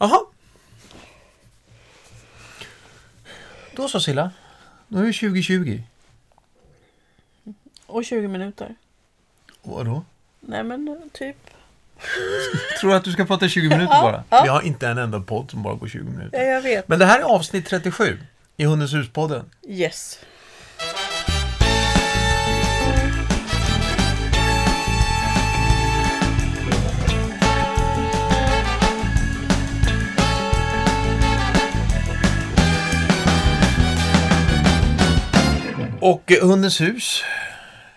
Jaha. Då så Silla. Nu är det 2020. Och 20 minuter. Vadå? Nej men typ. Tror du att du ska prata 20 minuter Ja, bara? ja. Vi har inte en enda podd som bara går 20 minuter. Ja, jag vet. Men det här är avsnitt 37 i Hundens hus-podden. Yes. Och Hundens hus,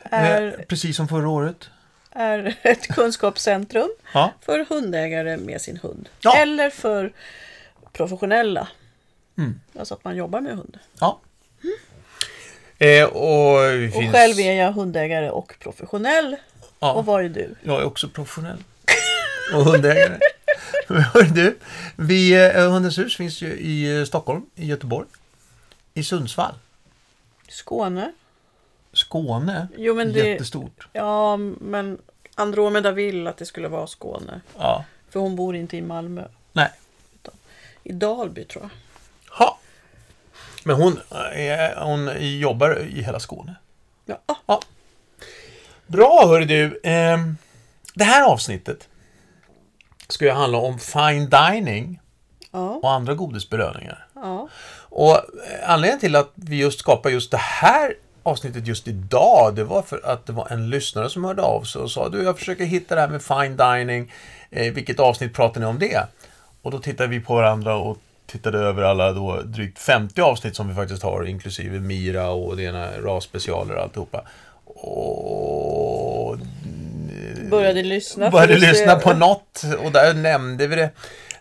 Är, precis som förra året. är ett kunskapscentrum Ja. för hundägare med sin hund. Ja. Eller för professionella. Mm. Alltså att man jobbar med hund. ja. Eh, och Och finns... själv är jag hundägare och professionell. ja. Och vad är du? Jag är också professionell. Och hundägare. Hör du, vi, eh, Hundens hus finns ju i Stockholm, i Göteborg, i Sundsvall, Skåne? Skåne. Jo men det... Jättestort. Ja men Andromeda vill att det skulle vara Skåne. Ja. För hon bor inte i Malmö. Nej. I Dalby tror jag. Ha. Men hon, eh, hon jobbar i hela Skåne. Ja. Ja. Bra, hörru du. Ehm, det här avsnittet ska ju handla om fine dining Ja. och andra godisbelöningar. ja. Och eh, anledningen till att vi just skapar just det här avsnittet just idag, det var för att det var en lyssnare som hörde av sig och sa du, jag försöker hitta det här med fine dining, eh, vilket avsnitt pratar ni om det? Och då tittade vi på varandra och tittade över alla då drygt 50 avsnitt som vi faktiskt har, inklusive Mira och det ena RAS-specialer och alltihopa. Och Började lyssna. började lyssna på något och där nämnde vi det.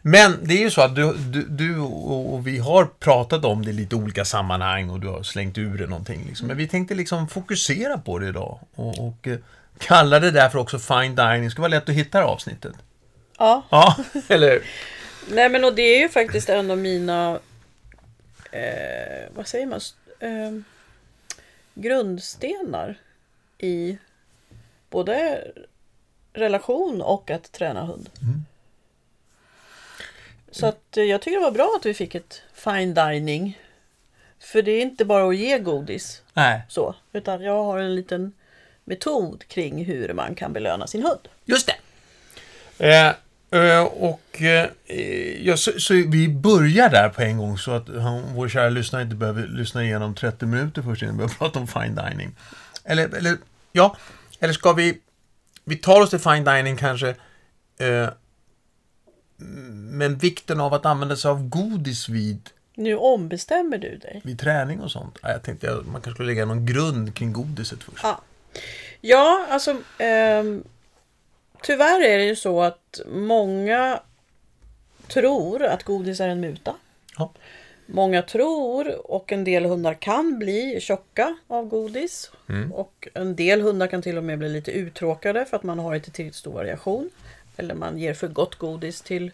Men det är ju så att du, du, du och vi har pratat om det i lite olika sammanhang och du har slängt ur det någonting. Liksom. Men vi tänkte liksom fokusera på det idag och, och eh, kalla det därför också fine dining. Det ska vara lätt att hitta det avsnittet. Ja. Ja, eller hur? Nej men och det är ju faktiskt en av mina eh, vad säger man? Eh, grundstenar i både relation och att träna hund. Mm. Så att eh, jag tycker det var bra att vi fick ett fine dining. För det är inte bara att ge godis Nej, så, utan jag har en liten metod kring hur man kan belöna sin hund. just det. Eh, eh, och eh, ja, så, så vi börjar där på en gång så att han, vår kära lyssnare inte behöver lyssna igenom 30 minuter först innan vi börjar prata om fine dining. Eller, eller ja, eller ska vi vi tar oss till fine dining kanske eh, men vikten av att använda sig av godis vid, Nu ombestämmer du dig. vid träning och sånt. Ja, Jag tänkte att man kanske skulle lägga någon grund kring godiset först. Ja, ja alltså ehm, tyvärr är det ju så att många tror att godis är en muta. Ja. Många tror och en del hundar kan bli tjocka av godis. Mm. Och en del hundar kan till och med bli lite uttråkade för att man har inte tillräckligt stor variation. Eller man ger för gott godis till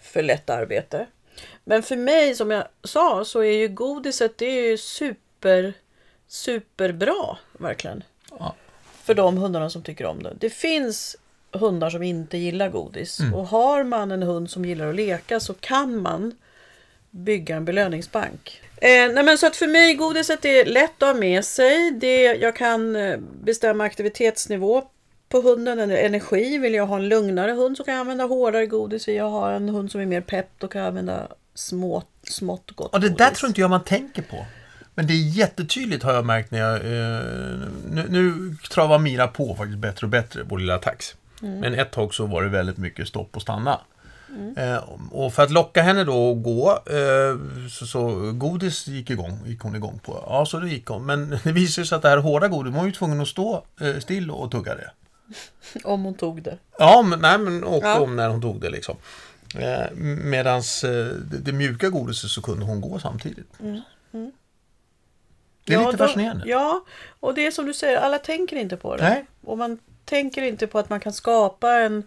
för lätt arbete. Men för mig som jag sa så är ju godiset det är ju super superbra verkligen. Ja. För de hundarna som tycker om det. Det finns hundar som inte gillar godis. Mm. Och har man en hund som gillar att leka så kan man bygga en belöningsbank. Eh, nej men så att för mig godiset är lätt att ha med sig. Det, jag kan eh, bestämma aktivitetsnivå på hunden, energi. Vill jag ha en lugnare hund så kan jag använda hårdare godis. Vill jag ha en hund som är mer pepp då kan jag använda små, smått gott Och det där godis. tror inte jag man tänker på. Men det är jättetydligt har jag märkt när jag... Eh, nu, nu travar Mira på faktiskt bättre och bättre, vår lilla tax. Men ett tag så var det väldigt mycket stopp och stanna. Eh, och för att locka henne då att gå, eh, så, så godis gick, igång, gick hon igång på. Ja, så det gick hon. Men det visade sig att det här hårda godis, hon var ju tvungen att stå eh, still och tugga det. Om hon tog det. Ja, men, nej, men och Ja. om när hon tog det liksom. Eh, medans eh, det, det mjuka godiset så kunde hon gå samtidigt. Det är Ja, lite då- fascinerande. Ja, och det är som du säger, alla tänker inte på det. Nej. Och man tänker inte på att man kan skapa en,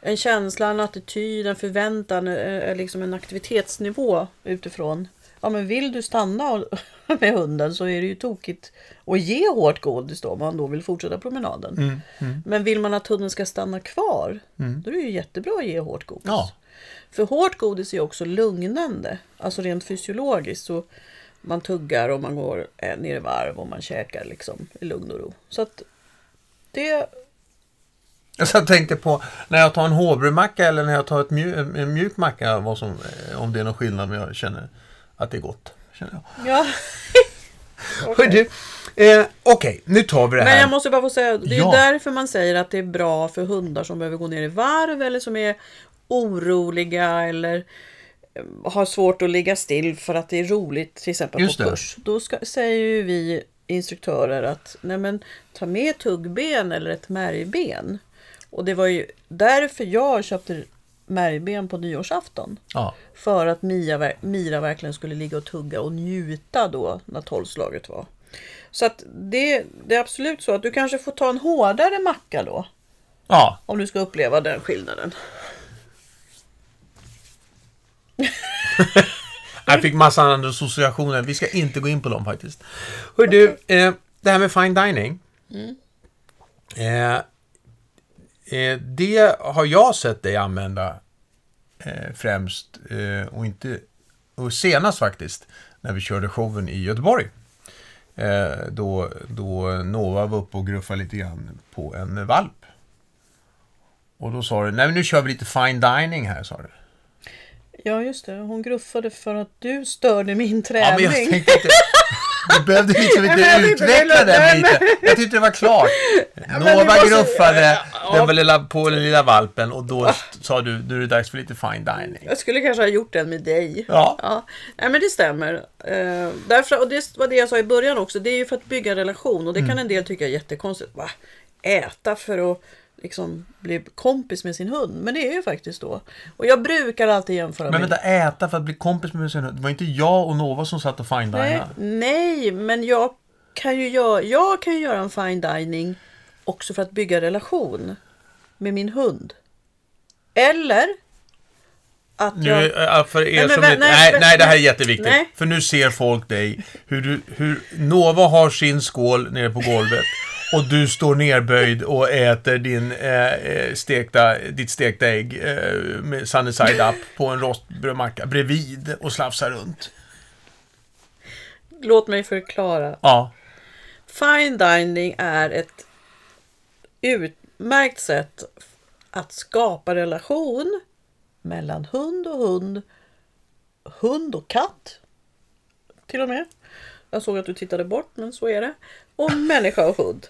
en känsla, en attityd, en förväntan, eh, liksom en aktivitetsnivå utifrån. Ja, men vill du stanna med hunden så är det ju tokigt att ge hårt godis då om man då vill fortsätta promenaden. Mm, mm. Men vill man att hunden ska stanna kvar, Mm. då är det ju jättebra att ge hårt godis. Ja. För hårt godis är också lugnande. Alltså rent fysiologiskt. Så man tuggar och man går eh, ner i varv och man käkar liksom i lugn och ro. Så att det... Jag tänkte på när jag tar en hårdbrödmacka eller när jag tar ett mjuk, en mjuk macka, vad som, eh, om det är någon skillnad, men jag känner att det är gott. Känner jag. Ja. Hörru, eh, Okej, nu tar vi det här. Men jag måste bara få säga, det är Ja. därför man säger att det är bra för hundar som behöver gå ner i varv eller som är oroliga eller eh, har svårt att ligga still för att det är roligt till exempel Just på det. kurs. Då ska, säger ju vi instruktörer att nej men, ta med tuggben eller ett märgben. Och det var ju därför jag köpte märgben på nyårsafton. Ja. För att Mia, Mira verkligen skulle ligga och tugga och njuta då när tolvslaget var. Så att det, det är absolut så att du kanske får ta en hårdare macka då. ja, Om du ska uppleva den skillnaden. jag fick massa andra associationer. Vi ska inte gå in på dem faktiskt. Hör du, eh, det här med fine dining. Eh, eh, det har jag sett dig använda eh, främst eh, och inte och senast faktiskt när vi körde showen i Göteborg. Eh, då, då Nova var uppe och gruffade lite grann på en valp. Och då sa du, nej men nu kör vi lite fine dining här, sa du. Ja just det, hon gruffade för att du störde min Ja, men jag träning. tänkte inte... Du behövde liksom inte utveckla den biten. Jag tyckte det var klart. Nova gruffade. Den var lilla, på lilla valpen och då sa du, nu är det dags för lite fine dining. Jag skulle kanske ha gjort den med dig. Ja. ja. Nej men det stämmer. Uh, därför, och det var det jag sa i början också. Det är ju för att bygga en relation. Och det Mm. kan en del tycka är jättekonstigt. Va? Äta för att liksom bli kompis med sin hund. Men det är ju faktiskt då. Och jag brukar alltid jämföra Men med... vänta, äta för att bli kompis med sin hund. Det var inte jag och Nova som satt och fine Nej, nej, men jag kan ju göra, jag kan ju göra en fine dining också för att bygga relation med min hund. Eller att Nu, jag... äh, för er Nej, men som vä- inte, nej, nej, nej, det här är jätteviktigt. Nej. För nu ser folk dig, hur, du, hur Nova har sin skål nere på golvet. Och du står nerböjd och äter din, eh, eh, stekta, ditt stekta ägg eh, med sunny side up på en rostbrödmacka bredvid och slafsar runt. Låt mig förklara. Ja, Fine dining är ett utmärkt sätt att skapa relation mellan hund och hund, hund och katt till och med. Jag såg att du tittade bort, men så är det. Och människa och hund.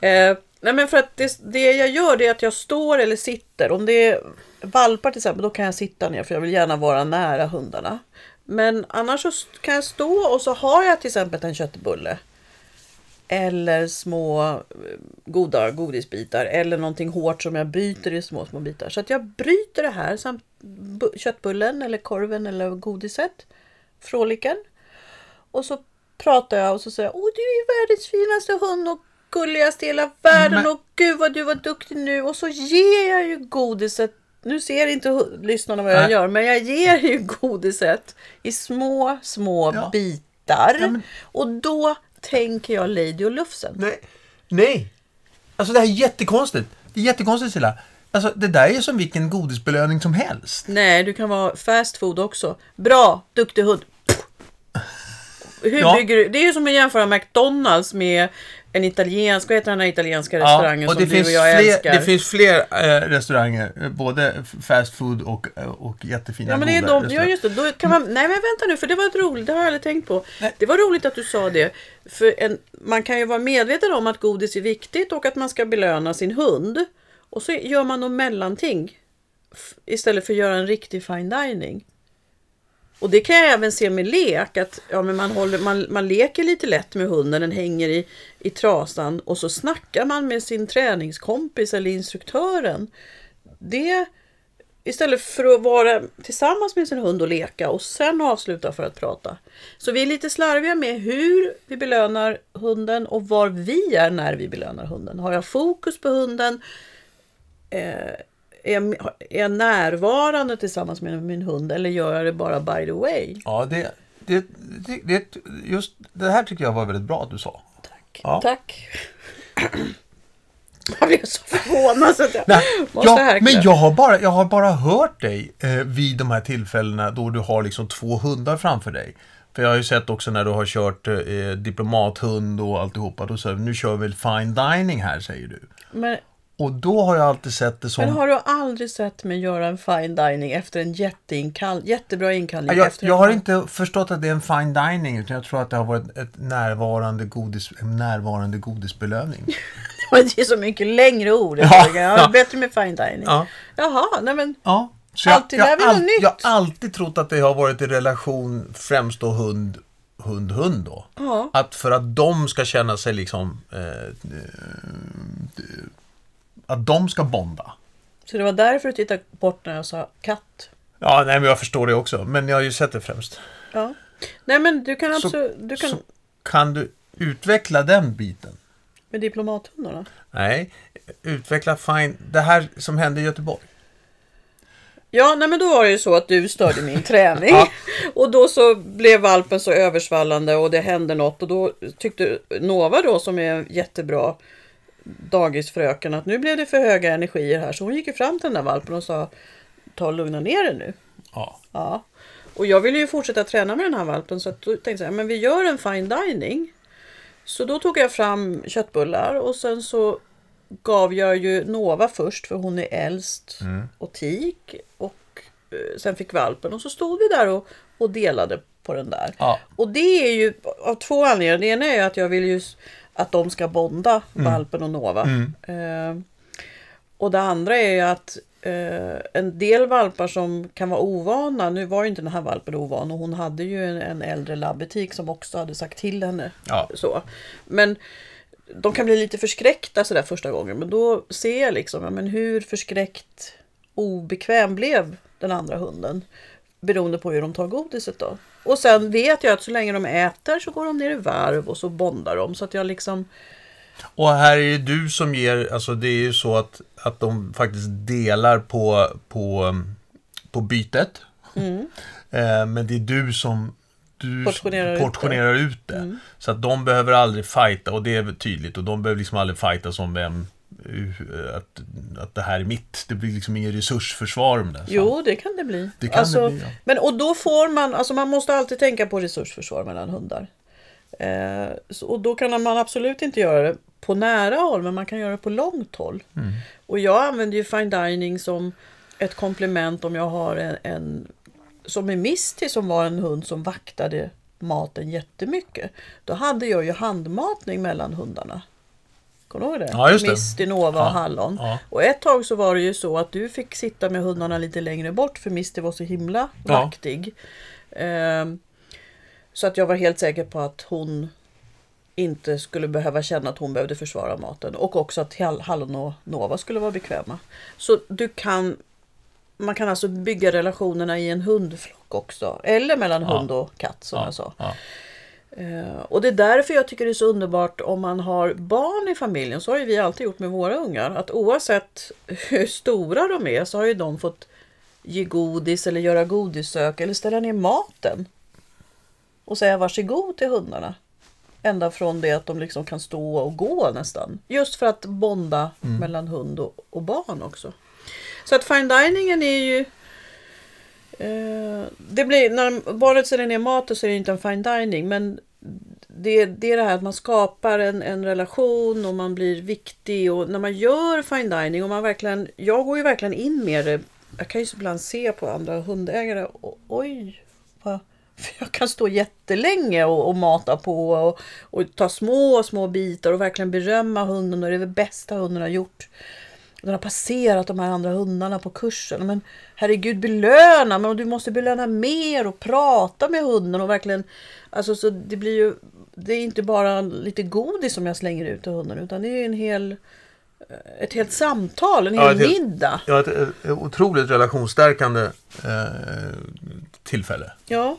Eh, nej men för att det, det jag gör det är att jag står eller sitter. Om det är valpar till exempel, då kan jag sitta ner för jag vill gärna vara nära hundarna. Men annars så kan jag stå och så har jag till exempel en köttbulle. Eller små eh, goda godisbitar. Eller någonting hårt som jag bryter i små, små bitar. Så att jag bryter det här samt bu- köttbullen eller korven eller godiset. Fråliken. Och så pratar jag och så säger jag Åh du är världens finaste hund och gulligaste i hela världen. Och gud vad du var duktig nu. Och så ger jag ju godiset. Nu ser inte lyssnarna vad jag Nej. gör. Men jag ger ju godiset i små, små Ja. bitar. Ja, men- Och då tänker jag Lady och Lufsen. nej. Nej! Alltså det här är jättekonstigt. Det är jättekonstigt Silla. Alltså det där är som vilken godisbelöning som helst. Nej, du kan vara fast food också. Bra, duktig hund. Hur Ja. bygger du? Det är ju som att jämföra McDonalds med en italiensk, vad heter den här italienska restaurangen och som det du finns och jag fler, älskar? Det finns fler eh, restauranger, eh, både fast food och, eh, och jättefina Ja men det är de, ja just det, då kan man, nej men vänta nu för det var roligt, det har jag aldrig tänkt på. Nej. Det var roligt att du sa det. För en, man kan ju vara medveten om att godis är viktigt och att man ska belöna sin hund. Och så gör man något mellanting. Istället för att göra en riktig fine dining. Och det kan jag även se med lek, att ja, men man, håller, man, man leker lite lätt med hunden, den hänger i, i trasan och så snackar man med sin träningskompis eller instruktören. Det, istället för att vara tillsammans med sin hund och leka och sen avsluta för att prata. Så vi är lite slarviga med hur vi belönar hunden och var vi är när vi belönar hunden. Har jag fokus på hunden? Eh, är, jag, är jag närvarande tillsammans med min hund eller gör jag det bara by the way? Ja, det, det, det, det, just det här tycker jag var väldigt bra att du sa. Tack. Ja. Tack. Jag blev så förvånad så att jag Nej, måste ja, härkla. men jag har, bara, jag har bara hört dig eh, vid de här tillfällena då du har liksom två hundar framför dig. För jag har ju sett också när du har kört eh, diplomathund och alltihopa. Då säger du, nu kör vi fine dining här, säger du. Men, Och då har jag alltid sett det som... men har du aldrig sett mig göra en fine dining efter en jätteinkall, jättebra inkallning? jag, jag har inte förstått att det är en fine dining, utan jag tror att det har varit ett närvarande, godis, en närvarande godisbelöning. Det är så mycket längre ord. Ja, Ja. Bättre med fine dining. Ja. Jaha, nej men. Ja. Så Alltid lär vi något nytt. jag har alltid trott att det har varit i relation främst då hund, hund, hund då. Ja. Att för att de ska känna sig liksom... Eh, eh, att de ska bonda. Så det var därför du tittade bort när jag sa katt. Ja, nej men jag förstår det också. Men jag har ju sett det främst. Ja. Nej men du kan absolut, du kan, Så kan du utveckla den biten? med diplomathundarna. Nej, utveckla fine. Det här som hände i Göteborg. Ja, nej men då var det ju så att du störde min träning. Ja. Och då så blev valpen så översvallande och det hände något. Och då tyckte Nova då som är jättebra dagisfröken att nu blev det för höga energier här. Så hon gick ju fram till den där valpen och sa ta och lugna ner dig nu. Ja. Ja. Och jag ville ju fortsätta träna med den här valpen så att då tänkte jag men vi gör en fine dining. Så då tog jag fram köttbullar och sen så gav jag ju Nova först för hon är äldst och tik och eh, sen fick valpen och så stod vi där och, och delade på den där. Ja. Och det är ju av två anledningar. Det ena är ju att jag vill ju att de ska bonda, valpen och Nova. Eh, och det andra är ju att eh, en del valpar som kan vara ovana, nu var ju inte den här valpen ovan och hon hade ju en, en äldre labbetik som också hade sagt till henne. Ja. Så. Men de kan bli lite förskräckta sådär första gången. Men då ser jag liksom, ja, men hur förskräckt obekväm blev den andra hunden. Beroende på hur de tar godiset då. Och sen vet jag att så länge de äter så går de ner i varv och så bondar de. Så att jag liksom... Och här är det du som ger, alltså det är ju så att, att de faktiskt delar på, på, på bytet. Eh, men det är du som du Mm. Portionerar ut det. portionerar ut det. Så att de behöver aldrig fighta, och det är tydligt. Och de behöver liksom aldrig fighta som vem, att, att det här är mitt. Det blir liksom ingen resursförsvar om det. Så. Jo, det kan det bli. Det kan alltså, det bli, ja. Men och då får man, alltså man måste alltid tänka på resursförsvar mellan hundar. Eh, så, och då kan man absolut inte göra det på nära håll, men man kan göra det på långt håll. Mm. Och jag använder ju fine dining som ett komplement om jag har en, en som är Misty som var en hund som vaktade maten jättemycket. Då hade jag ju handmatning mellan hundarna. Kommer du ihåg det? Ja, just det. Misty, Nova Ja, och Hallon. ja. Och ett tag så var det ju så att du fick sitta med hundarna lite längre bort för Misty var så himla vaktig. Ehm, så att jag var helt säker på att hon inte skulle behöva känna att hon behövde försvara maten. Och också att Hall- Hallon och Nova skulle vara bekväma. Så du kan man kan alltså bygga relationerna i en hundflock också. Eller mellan Ja. hund och katt som Ja, jag sa. ja. Eh, och det är därför jag tycker det är så underbart om man har barn i familjen. Så har ju vi alltid gjort med våra ungar. Att oavsett hur stora de är så har ju de fått ge godis eller göra godissök eller ställa ner maten. Och säga varsågod till hundarna. Ända från det att de liksom kan stå och gå nästan. Just för att bonda mellan hund och, och barn också. Så att fine diningen är ju Eh, det blir, när barnet ställer ner maten så är det inte en fine dining. Men det, det är det här att man skapar en, en relation och man blir viktig. Och när man gör fine dining och man verkligen, jag går ju verkligen in med det. Jag kan ju ibland se på andra hundägare. Och, oj, vad, för jag kan stå jättelänge och, och mata på och, och ta små, små bitar och verkligen berömma hunden och det är det bästa hunden har gjort. Den har passerat de här andra hundarna på kursen. Men herregud, belöna! Men du måste belöna mer och prata med hunden och verkligen... Alltså, så det blir ju... Det är inte bara lite godis som jag slänger ut till hunden utan det är ju en hel... Ett helt samtal, en Ja, hel helt- middag. Ja, ett, ett, ett otroligt relationsstärkande eh, tillfälle. Ja.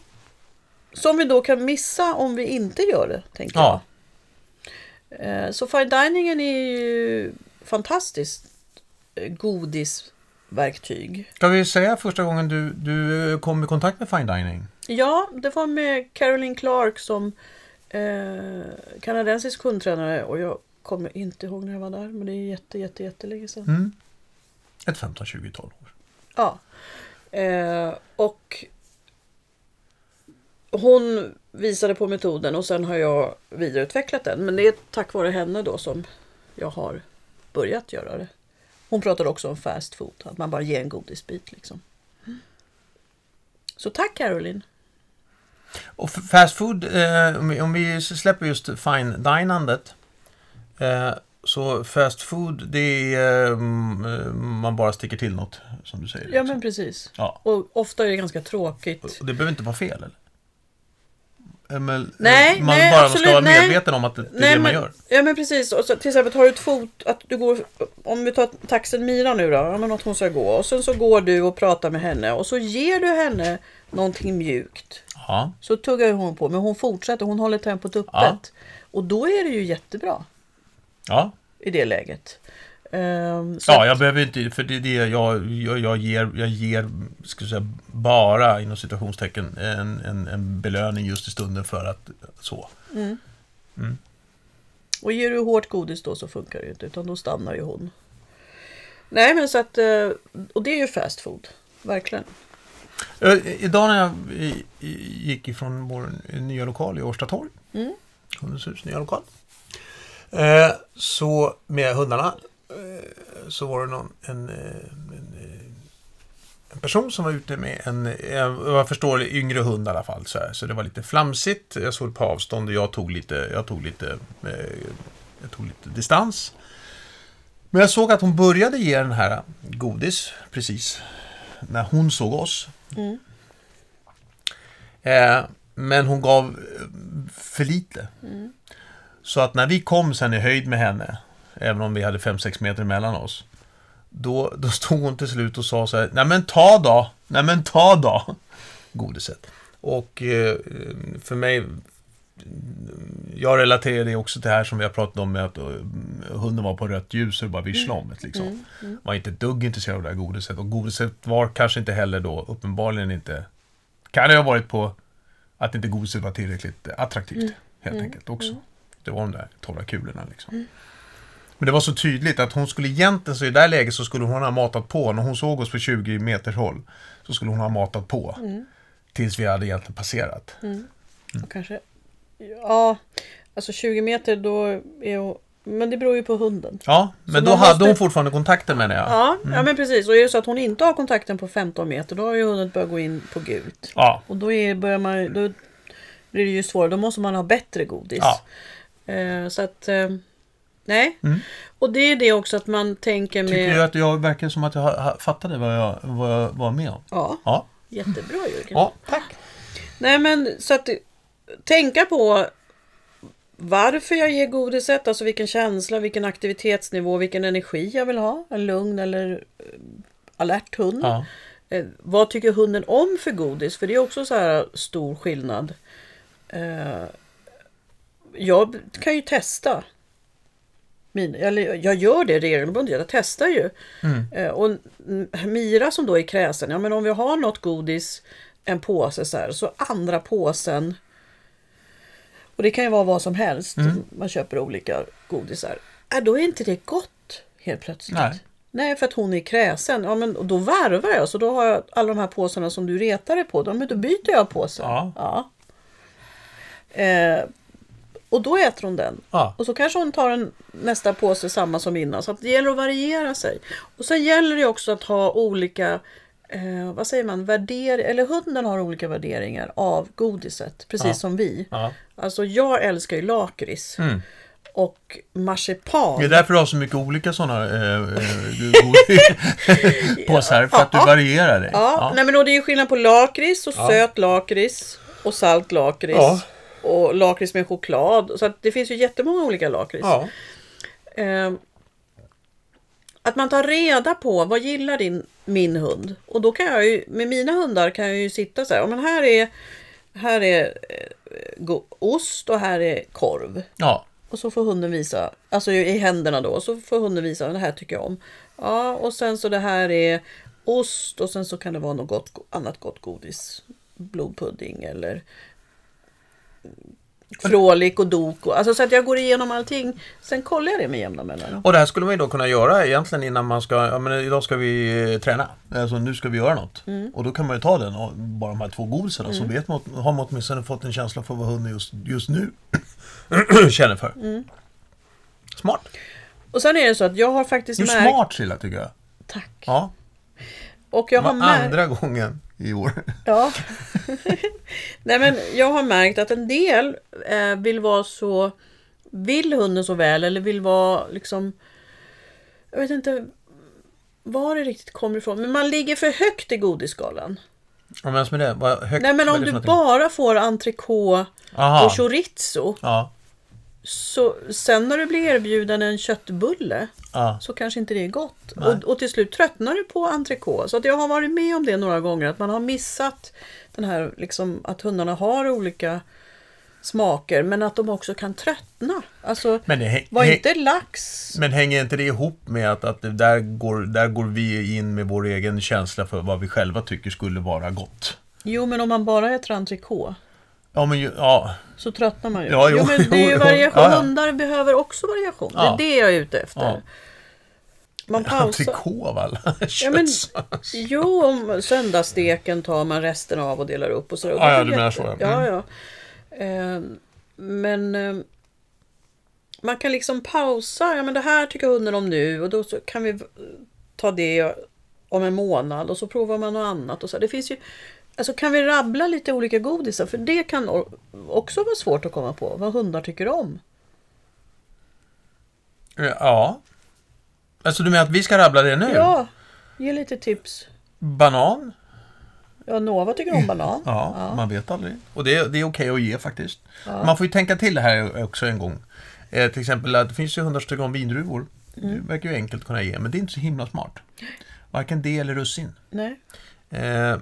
Som vi då kan missa om vi inte gör det, tänker Ja. jag. Eh, Så fine diningen är ju fantastiskt eh, godisverktyg. Ska vi säga första gången du, du kom i kontakt med fine dining? Ja, det var med Caroline Clark som eh, kanadensisk hundtränare och jag kommer inte ihåg när jag var där, men det är jätte, jätte, jättelänge sedan. Mm. Ett 15, 20, 12 år. Ja. Eh, och hon visade på metoden och sen har jag vidareutvecklat den. Men det är tack vare henne då som jag har börjat göra det. Hon pratade också om fast food, att man bara ger en godisbit liksom. Så tack Caroline. Och fast food, eh, om, vi, om vi släpper just fine dinandet. Eh, så fast food, det är eh, eh, man bara sticker till något, som du säger. Ja liksom. men precis. ja. Och ofta är det ganska tråkigt. Och det behöver inte vara fel, eller? Eh, Men, Nej, man nej, bara absolut, ska vara nej. medveten om att det, det är Nej, det man men, gör. Ja men precis. Och så, till exempel tar du ett fot, att du går, om vi tar taxen Mira nu då, ja, men att hon ska gå. Och sen så går du och pratar med henne och så ger du henne någonting mjukt. Ja. Så tuggar hon på, men hon fortsätter, hon håller tempot öppet. Ja. Och då är det ju jättebra Ja. i det läget. Så ja, jag behöver inte, för det är det jag, jag, jag ger, jag ger ska säga, bara inom citationstecken en, en, en belöning just i stunden för att så. Och ger du hårt godis då så funkar det ju inte, utan då stannar ju hon. Nej men så att, eh, och det är ju fast food, verkligen. Ö, Idag när jag gick ifrån vår nya lokal i Årsta torg, Mm. Hundens hus nya lokal, eh, så med hundarna eh, så var det någon, en, eh, en, eh, en person som var ute med en, eh, jag förstår, yngre hund i alla fall. Så, här. så det var lite flamsigt. Jag såg på avstånd och jag tog lite, jag tog lite, eh, jag tog lite distans. Men jag såg att hon började ge den här godis precis när hon såg oss. Mm. Eh, men hon gav eh, för lite. Så att när vi kom sen i höjd med henne, även om vi hade 5-6 meter mellan oss, då, då stod hon till slut och sa så här, nej men ta då, nej men ta då, godiset. Och eh, för mig, jag relaterar det också till det här som vi har pratat om med att eh, hunden var på rött ljus och bara visslade om det liksom. Var inte ett dugg intresserad av det här godiset. Och godiset var kanske inte heller då, uppenbarligen inte, kan det ha varit på att inte godiset var tillräckligt attraktivt. Helt enkelt också. Det var de där torra kulorna liksom. Men det var så tydligt att hon skulle egentligen, så i det här läget så skulle hon ha matat på. När hon såg oss på 20 meters håll så skulle hon ha matat på. Tills vi hade egentligen passerat. Och kanske, ja, alltså 20 meter då är hon, men det beror ju på hunden. Ja, men då man hade måste- hon fortfarande kontakten menar jag. Ja, ja men precis. Och är det så att hon inte har kontakten på 15 meter då har ju hunden börjat gå in på gult. Ja, Och då, är, börjar man, då blir det ju svårare. Då måste man ha bättre godis. Ja. Eh, så att, eh, nej. Mm. Och det är det också att man tänker med... tycker du att jag verkar som att jag fattade vad jag, vad jag var med om? Ja, Ja, jättebra Jörgen. ja tack. Nej men så att tänka på varför jag ger godiset, alltså vilken känsla, vilken aktivitetsnivå, vilken energi jag vill ha. En lugn eller eh, alert hund. Ja. Eh, vad tycker hunden om för godis? För det är också så här stor skillnad. Eh, jag kan ju testa. Min, eller jag gör det regelbundet, jag testar ju. Mm. Eh, och Mira som då är kräsen, ja men om vi har något godis, en påse så här, så andra påsen. Och det kan ju vara vad som helst, Mm. man köper olika godisar. Äh, då är inte det gott helt plötsligt. Nej. Nej, för att hon är kräsen. Ja, men då varvar jag. Så då har jag alla de här påsarna som du retar dig på. Då, då byter jag påse. Ja. Eh, och då äter hon den. Ja. Och så kanske hon tar en, nästa påse samma som innan. Så att det gäller att variera sig. Och sen gäller det också att ha olika, eh, vad säger man, värder eller hunden har olika värderingar av godiset. Precis Ja. som vi. Ja. Alltså jag älskar ju lakrits. Mm. Och marsipan. Det är därför du har så mycket olika sådana eh, eh, påsar, för att du varierar det. Ja, Nej, men då det är skillnad på lakrits och söt lakrits och salt lakrits. Och lakrits med choklad. Så det finns ju jättemånga olika lakrits. Ja. Eh, att man tar reda på vad gillar din, min hund. Och då kan jag ju, med mina hundar kan jag ju sitta så här. "Ja, Men här är, här är eh, ost och här är korv. ja. Och så får hunden visa, alltså i händerna då, så får hunden visa, det här tycker jag om. Ja, och sen så det här är ost och sen så kan det vara något gott, annat gott godis. Blodpudding eller Frolik och Doko. Alltså så att jag går igenom allting. Sen kollar jag det med jämna mellanrum. Och det här skulle man ju då kunna göra egentligen innan man ska, ja men idag ska vi eh, träna. Alltså nu ska vi göra något. Mm. Och då kan man ju ta den, och bara de här två godisarna, så vet man, har man åtminstone fått en känsla för vad hunden just, just nu känner för. Mm. Smart. Och sen är det så att jag har faktiskt Du är märkt... smart Silla tycker jag. Tack. Ja, Och jag har märkt... andra gången i år. Ja. Nej men jag har märkt att en del eh, vill vara så... Vill hunden så väl eller vill vara liksom... Jag vet inte var det riktigt kommer ifrån. Men man ligger för högt i godisskalan. Ja, men med det, vad högt, Nej men vad om det du någonting? bara får entrecote och chorizo. Ja, Så sen när du blir erbjuden en köttbulle ja. så kanske inte det är gott. Och, och till slut tröttnar du på entrecote. Så att jag har varit med om det några gånger. Att man har missat den här liksom, att hundarna har olika smaker. Men att de också kan tröttna. Alltså, Men, var inte lax... men hänger inte det ihop med att, att där, går, där går vi in med vår egen känsla för vad vi själva tycker skulle vara gott? Jo, men om man bara äter entrecote Ja, men ju, ja. så tröttnar man ju. Ja, jo, jo, men det är ju variation. Ja, ja. Hundar behöver också variation. Ja. Det är det jag är ute efter. Ja. Man pausar. Av alla Ja, men, jo, om söndagssteken tar man resten av och delar upp och så. Ja, ja, du menar så, ja. Ja, ja. Eh, men eh, man kan liksom pausa. Ja, men det här tycker hunden om nu och då kan vi ta det om en månad och så provar man något annat. Och så. Det finns ju, alltså kan vi rabbla lite olika godisar? För det kan också vara svårt att komma på vad hundar tycker om. Ja. Alltså du menar att vi ska rabbla det nu? Ja, ge lite tips. Banan? Ja, Nova tycker om banan. Ja, man vet aldrig. Och det, det är okej att ge faktiskt. Man får ju tänka till det här också en gång. Eh, till exempel det finns ju hundar som tycker om vindruvor. Mm. Det verkar ju enkelt kunna ge, men det är inte så himla smart. Varken det eller russin. Nej,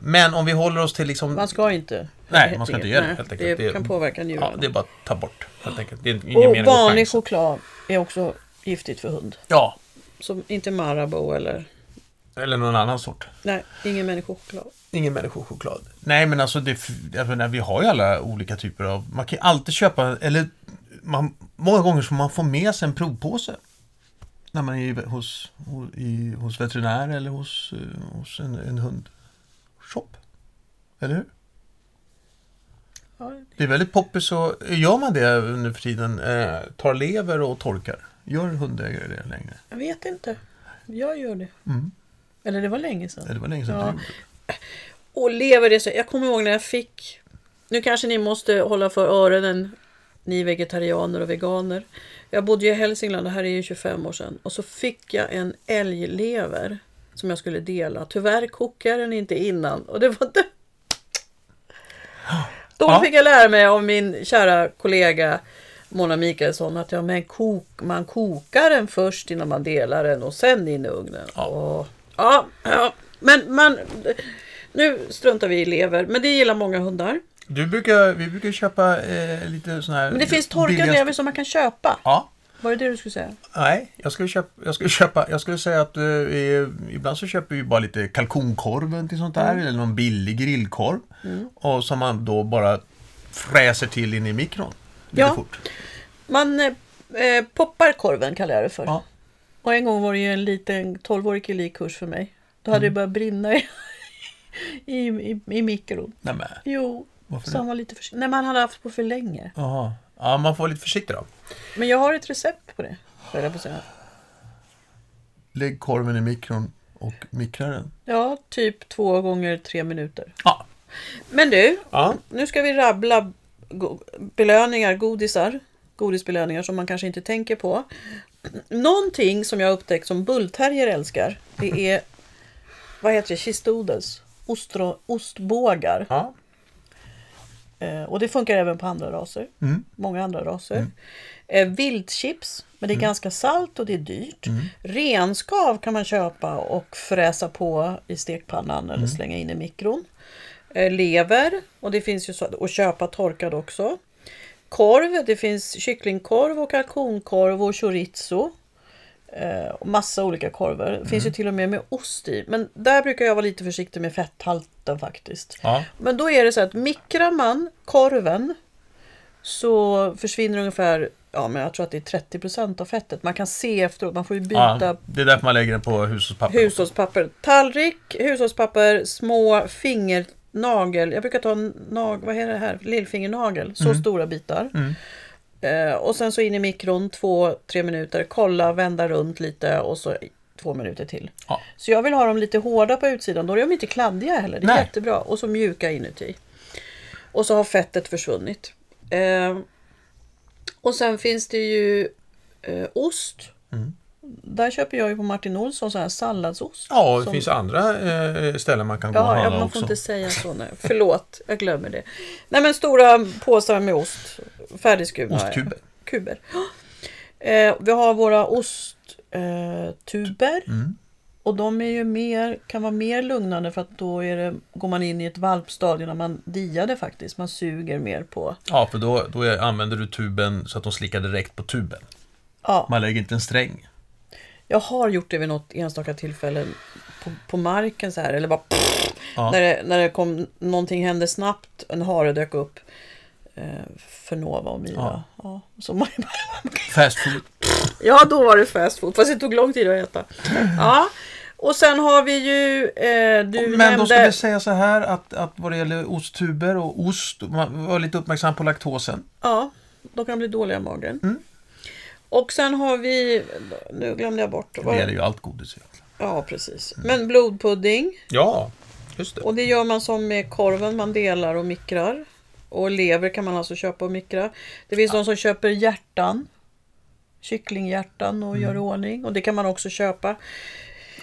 men om vi håller oss till liksom... man ska inte. Nej, man ska inte göra det, helt enkelt. Det, kan påverka njurarna. Ja, det är bara att ta bort helt enkelt. Det är ingen Och vanlig choklad är också giftigt för hund. Ja, Som inte Marabou eller... eller någon annan sort. Nej, ingen människochoklad. Ingen människochoklad. Nej, men alltså, det, menar, vi har ju alla olika typer av... Man kan ju alltid köpa, eller man, många gånger får man få med sig en provpåse. När man är hos, hos, i, hos veterinär eller hos, eh, hos en, en hundshop. Eller hur? Ja, Det är väldigt poppis och gör man det nu för tiden, eh, tar lever och torkar? Gör hundägare det längre? jag vet inte. Jag gör det. Mm. Eller det var länge sedan. Ja, Det var länge sedan Ja. Och lever det så. Jag kommer ihåg när jag fick... Nu kanske ni måste hålla för öronen, ni vegetarianer och veganer. Jag bodde i Hälsingland, det här är ju 25 år sedan. Och så fick jag en älglever som jag skulle dela. Tyvärr kokade den inte innan. Och det var det. Då Ja. fick jag lära mig av min kära kollega Mona Mikaelsson att ja, men kok, man kokar den först innan man delar den och sen in i ugnen. Ja. Och, ja, ja, men man, nu struntar vi i lever, men det gillar många hundar. Du brukar, vi brukar köpa eh, lite sån här... Men det finns torkad lever som man kan köpa. Ja. Var det det du skulle säga? Nej, jag skulle köpa, jag skulle köpa, jag skulle säga att eh, ibland så köper vi bara lite kalkonkorv till sånt där, Mm. eller någon billig grillkorv. Och som man då bara fräser till in i mikron. Lite Ja. fort. Man eh, eh, poppar korven kallar jag det för. Ja. Och en gång var det ju en liten 12-årig kille i kurs för mig. Då Mm. hade det börjat brinna i, i, i, i mikron. Nej, men, Jo, varför så det? han var lite försiktig. Nej, men han hade haft på för länge. Jaha. Ja, man får vara lite försiktig då. Men jag har ett recept på det. höll jag på att säga. Lägg korven i mikron och mikra den. Ja, typ två gånger tre minuter. Ja. Men du, Ja. nu ska vi rabbla go- belöningar, godisar. Godisbelöningar som man kanske inte tänker på. Någonting som jag upptäckt som bullterrier älskar. Det är, vad heter det, chistodes. Ostro, ostbågar. ja. Eh, och det funkar även på andra raser. Mm. Många andra raser. Eh, viltchips, men det är ganska salt och det är dyrt. Mm. Renskav kan man köpa och fräsa på i stekpannan Mm. eller slänga in i mikron. Eh, lever, och det finns ju så att köpa torkad också. Korv, det finns kycklingkorv och kalkonkorv och chorizo. Eh, och massa olika korvar. Det finns ju till och med med ost i. Men där brukar jag vara lite försiktig med fetthalten faktiskt. Ja. Men då är det så att mikrar man korven så försvinner ungefär, ja men jag tror att det är 30% av fettet. Man kan se efteråt, man får ju byta Ja, det är därför man lägger den på hushållspapper. hushållspapper. Tallrik, hushållspapper, små fingernagel. Jag brukar ta en nag, vad heter det här? Lillfingernagel. Så stora bitar. Mm. Eh, och sen så in i mikron två, tre minuter. Kolla, vända runt lite och så två minuter till. Ja. Så jag vill ha dem lite hårda på utsidan. Då är de inte kladdiga heller. Det är Nej. jättebra. Och så mjuka inuti. Och så har fettet försvunnit. Eh, och sen finns det ju eh, ost. Mm. Där köper jag ju på Martin Olsson så här salladsost. Ja, det Som- finns andra eh, ställen man kan gå och Ja, ja, handla man också. får inte säga så nu. Förlåt, jag glömmer det. Nej men stora påsar med ost. Färdigskurna. Ostkuber. Kuber. Eh, vi har våra osttuber. Tuber. Mm. och de är ju mer, kan vara mer lugnande för att då är det, går man in i ett valpstadie när man diar det faktiskt. Man suger mer på. Ja, för då, då är, använder du tuben så att de slickar direkt på tuben. Ja, Man lägger inte en sträng. jag har gjort det vid något enstaka tillfälle på, på marken så här. Eller bara Ja. När, det, när det kom, någonting hände snabbt, en hare dök upp. Eh, för Nova och Mira. Ja. Ja. så man, Fast food. ja, då var det fast food. Fast det tog lång tid att äta. Ja. Och sen har vi ju, eh, du Men nämnde... då ska vi säga så här att, att vad det gäller osttuber och ost, man var lite uppmärksam på laktosen. Ja, de kan bli dåliga i magen. Mm. Och sen har vi, nu glömde jag bort. Det gäller ju allt godis egentligen. Ja, precis. Men blodpudding. Ja, just det. Och det gör man som med korven, man delar och mikrar. Och lever kan man alltså köpa och mikra. Det finns de som köper hjärtan. Kycklinghjärtan och gör i ordning. Och det kan man också köpa.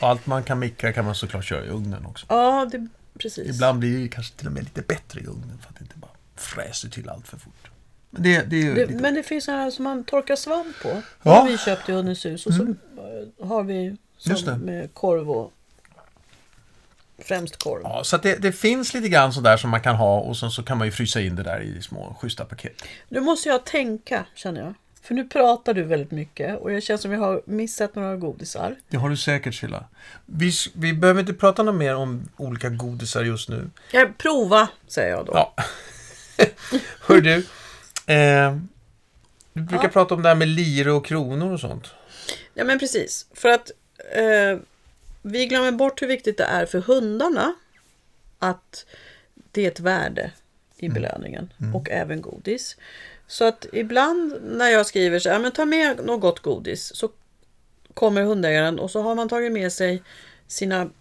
Allt man kan mikra kan man såklart köra i ugnen också. Ja, det, precis. Ibland blir det kanske till och med lite bättre i ugnen för att det inte bara fräser till allt för fort. Men det, det Det, men det finns sådana som man torkar svamp på. Ja. Mm. har vi köpt i Hundens hus. Och så eh, har vi med korv och främst korv. Ja, så det, det finns lite grann sådär som man kan ha och sen så kan man ju frysa in det där i små schyssta paket. Nu måste jag tänka, känner jag. För nu pratar du väldigt mycket och jag känner som jag har missat några godisar. Det har du säkert Silla. Vi, vi behöver inte prata något mer om olika godisar just nu. Ja, prova, säger jag då. Ja. Hör du. Eh, du brukar Ja. prata om det här med lire och kronor och sånt. Ja, men precis. För att eh, vi glömmer bort hur viktigt det är för hundarna att det är ett värde i belöningen och även godis. Så att ibland när jag skriver så här, men ta med något godis så kommer hundägaren och så har man tagit med sig sina mm,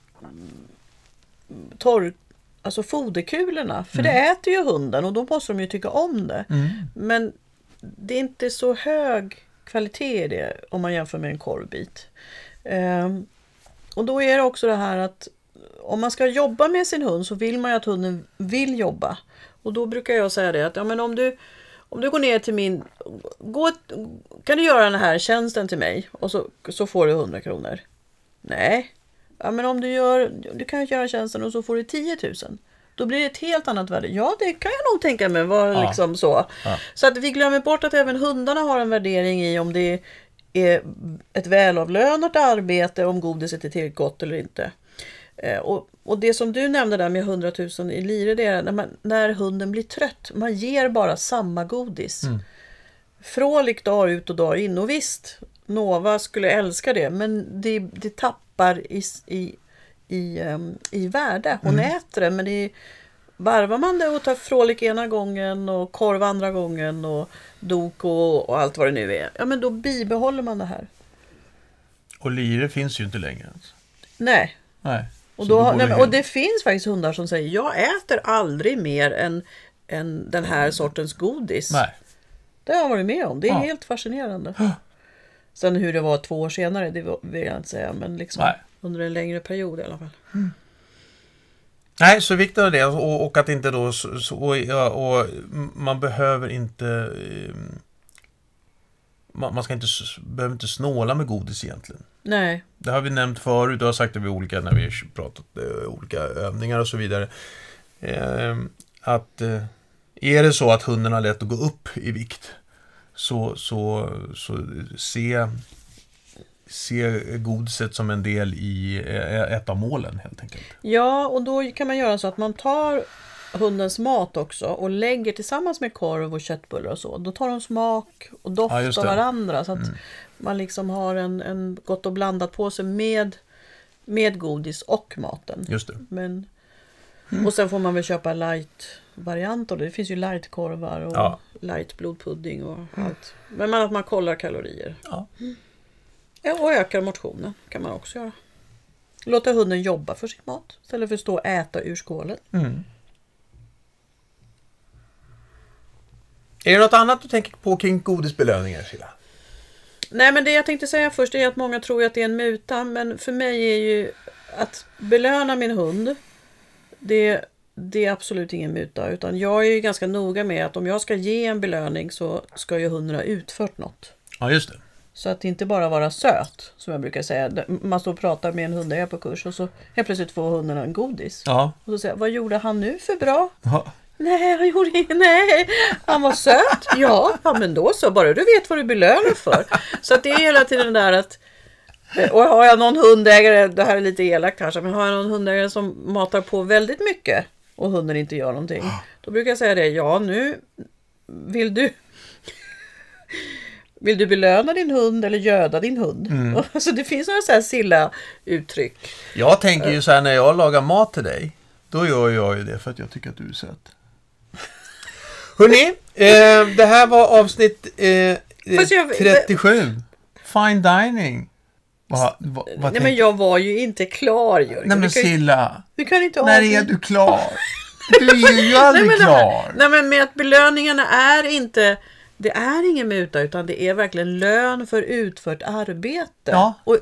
torr, alltså foderkulorna. För det äter ju hunden och då måste de ju tycka om det. Men det är inte så hög kvalitet i det om man jämför med en korvbit. Ehm, och då är det också det här att om man ska jobba med sin hund så vill man ju att hunden vill jobba. Och då brukar jag säga det att ja, men om, du, om du går ner till min... Gå, kan du göra den här tjänsten till mig? Och så, så får du 100 kronor. Nej. Ja, men om du gör... Du kan göra tjänsten och så får du 10 000. Då blir det ett helt annat värde. Ja, det kan jag nog tänka mig var Ja. liksom så. Ja. Så att vi glömmer bort att även hundarna har en värdering i om det är ett välavlönat arbete, om godiset är tillräckligt gott eller inte. Eh, Och, och det som du nämnde där med 100 000 i lire, det är när, man, när hunden blir trött. Man ger bara samma godis. Mm. Frålik dag ut och dag in. Och visst, Nova skulle älska det, men det, det tappar i, i, i, ehm, i värde. Hon äter det, men det är, varvar man det och tar frålik ena gången och korv andra gången och dok och, och allt vad det nu är. Ja, men då bibehåller man det här. Och lire finns ju inte längre. Nej, Nej. Och, då, går nej, men, och det finns faktiskt hundar som säger jag äter aldrig mer än, än den här sortens godis. Nej. Det har jag varit med om. Det är Ja. helt fascinerande. Sen hur det var två år senare, det vill jag inte säga. Men liksom Nej. under en längre period i alla fall. Nej, så viktigt är det och, och att inte då så, och, och man behöver inte eh, man, man ska inte, behöver inte snåla med godis egentligen. Nej, Det har vi nämnt förut, och har sagt det vid olika, när vi pratat eh, olika övningar och så vidare. Eh, att eh, är det så att hunden har lätt att gå upp i vikt så, så, så se, se godiset som en del i eh, ett av målen helt enkelt. Ja, och då kan man göra så att man tar hundens mat också och lägger tillsammans med korv och köttbullar och så. Då tar de smak och doft av varandra. Så att man liksom har en, en gott och blandat på sig med, med godis och maten. Just det. Men, Mm. Och sen får man väl köpa light-varianter. Det finns ju light-korvar och Ja. light-blodpudding och allt. Men man, att man kollar kalorier. Ja. Ja, och ökar motionen kan man också göra. Låta hunden jobba för sin mat istället för att stå och äta ur skålen. Mm. Är det något annat du tänker på kring godisbelöningar, Silla? Nej men det jag tänkte säga först är att många tror att det är en muta. Men för mig är ju att belöna min hund. Det, det är absolut ingen muta. Utan jag är ju ganska noga med att om jag ska ge en belöning så ska ju hunden ha utfört något. Ja, just det. Så att inte bara vara söt, som jag brukar säga. Man står och pratar med en hundägare på kurs och så helt plötsligt får hunden en godis. Ja. Och så säger jag, vad gjorde han nu för bra? ja. Nej, han gjorde inget. Nej, han var söt. Ja, ja, men då så. Bara du vet vad du belönar för. Så att det är hela tiden där att... Och har jag någon hundägare, det här är lite elakt kanske, men har jag någon hundägare som matar på väldigt mycket och hunden inte gör någonting. Då brukar jag säga det, ja nu vill du... Vill du belöna din hund eller göda din hund? Alltså det finns några så här silla uttryck. Jag tänker ju så här när jag lagar mat till dig. Då gör jag ju det för att jag tycker att du är söt. Hörrni, eh, det här var avsnitt eh, Fast jag- 37. Fine dining. Va, va, vad Nej men jag var ju inte klar Jörgen. Nej men Silla, Du kan inte när är du klar? Du är ju aldrig Nej men, klar. nej men med att belöningarna är inte Det är ingen muta utan det är verkligen lön för utfört arbete. Ja. Och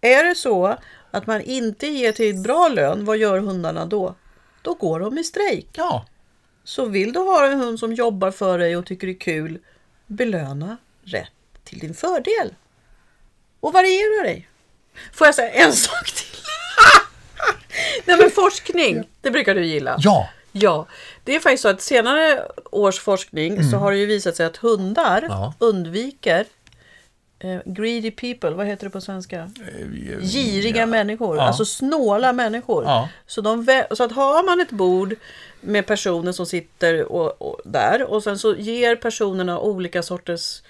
är det så att man inte ger till bra lön, vad gör hundarna då? Då går de i strejk. Ja, Så vill du ha en hund som jobbar för dig och tycker det är kul, belöna rätt till din fördel. Och variera dig. Får jag säga en sak till? Nej men forskning, det brukar du gilla. ja, Ja, det är faktiskt så att senare års forskning så har det ju visat sig att hundar Mm. Ja. undviker eh, greedy people, vad heter det på svenska? Eh, Giriga ja. människor, Ja. alltså snåla människor. Så, de, så att har man ett bord med personer som sitter och, och, där och sen så ger personerna olika sorters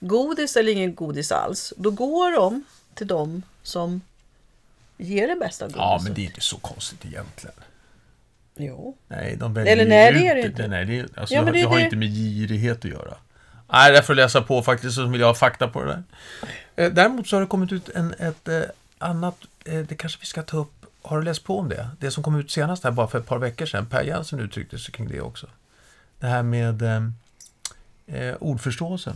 godis eller ingen godis alls. Då går de till de som ger det bästa godiset. Ja, men det är inte så konstigt egentligen. Jo. Nej, de väljer Eller nej, det är det inte. Nej, det, är- alltså, Ja, det, det det har det- inte med girighet att göra. Nej, därför läsa på faktiskt så vill jag ha fakta på det där. Eh, Däremot så har det kommit ut en, ett eh, annat, eh, det kanske vi ska ta upp. Har du läst på om det? Det som kom ut senast här bara för ett par veckor sedan. Per Jensen uttryckte sig kring det också. Det här med eh, ordförståelsen.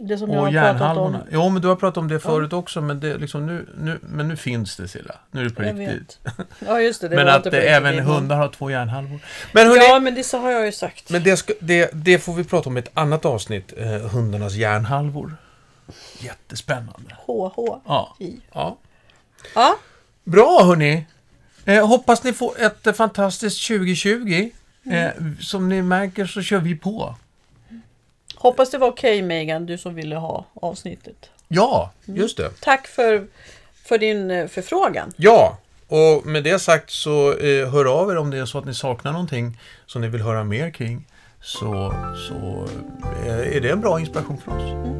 Det som jag Och har pratat om. Jo, men du har pratat om det förut också, men, det, liksom, nu, nu, men nu finns det Silla. Nu är det på Jag riktigt. vet. Ja just det. det men att eh, även innan. hundar har två hjärnhalvor. Men hörni, Ja men det så har jag ju sagt. men det, det, det får vi prata om i ett annat avsnitt. Eh, hundarnas hjärnhalvor. Jättespännande. HH. Ja. Ja. Ja. Bra hörni! Eh, hoppas ni får ett eh, fantastiskt 2020. Eh, som ni märker så kör vi på. Hoppas det var okej Megan, du som ville ha avsnittet. Ja, just det. Tack för, för din eh, förfrågan. Ja, och med det sagt så eh, hör av er om det är så att ni saknar någonting som ni vill höra mer kring. Så, så eh, är det en bra inspiration för oss.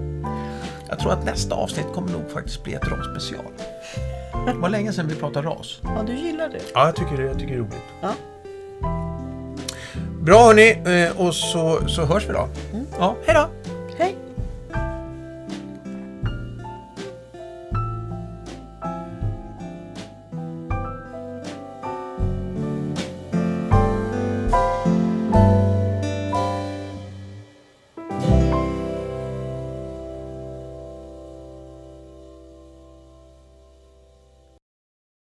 Jag tror att nästa avsnitt kommer nog faktiskt bli ett rasspecial. Det var länge sedan vi pratade ras. Ja, du gillar det. Ja, jag tycker det, jag tycker det är roligt. Ja. Bra hörni, eh, och så, så hörs vi då. Ja, hej då!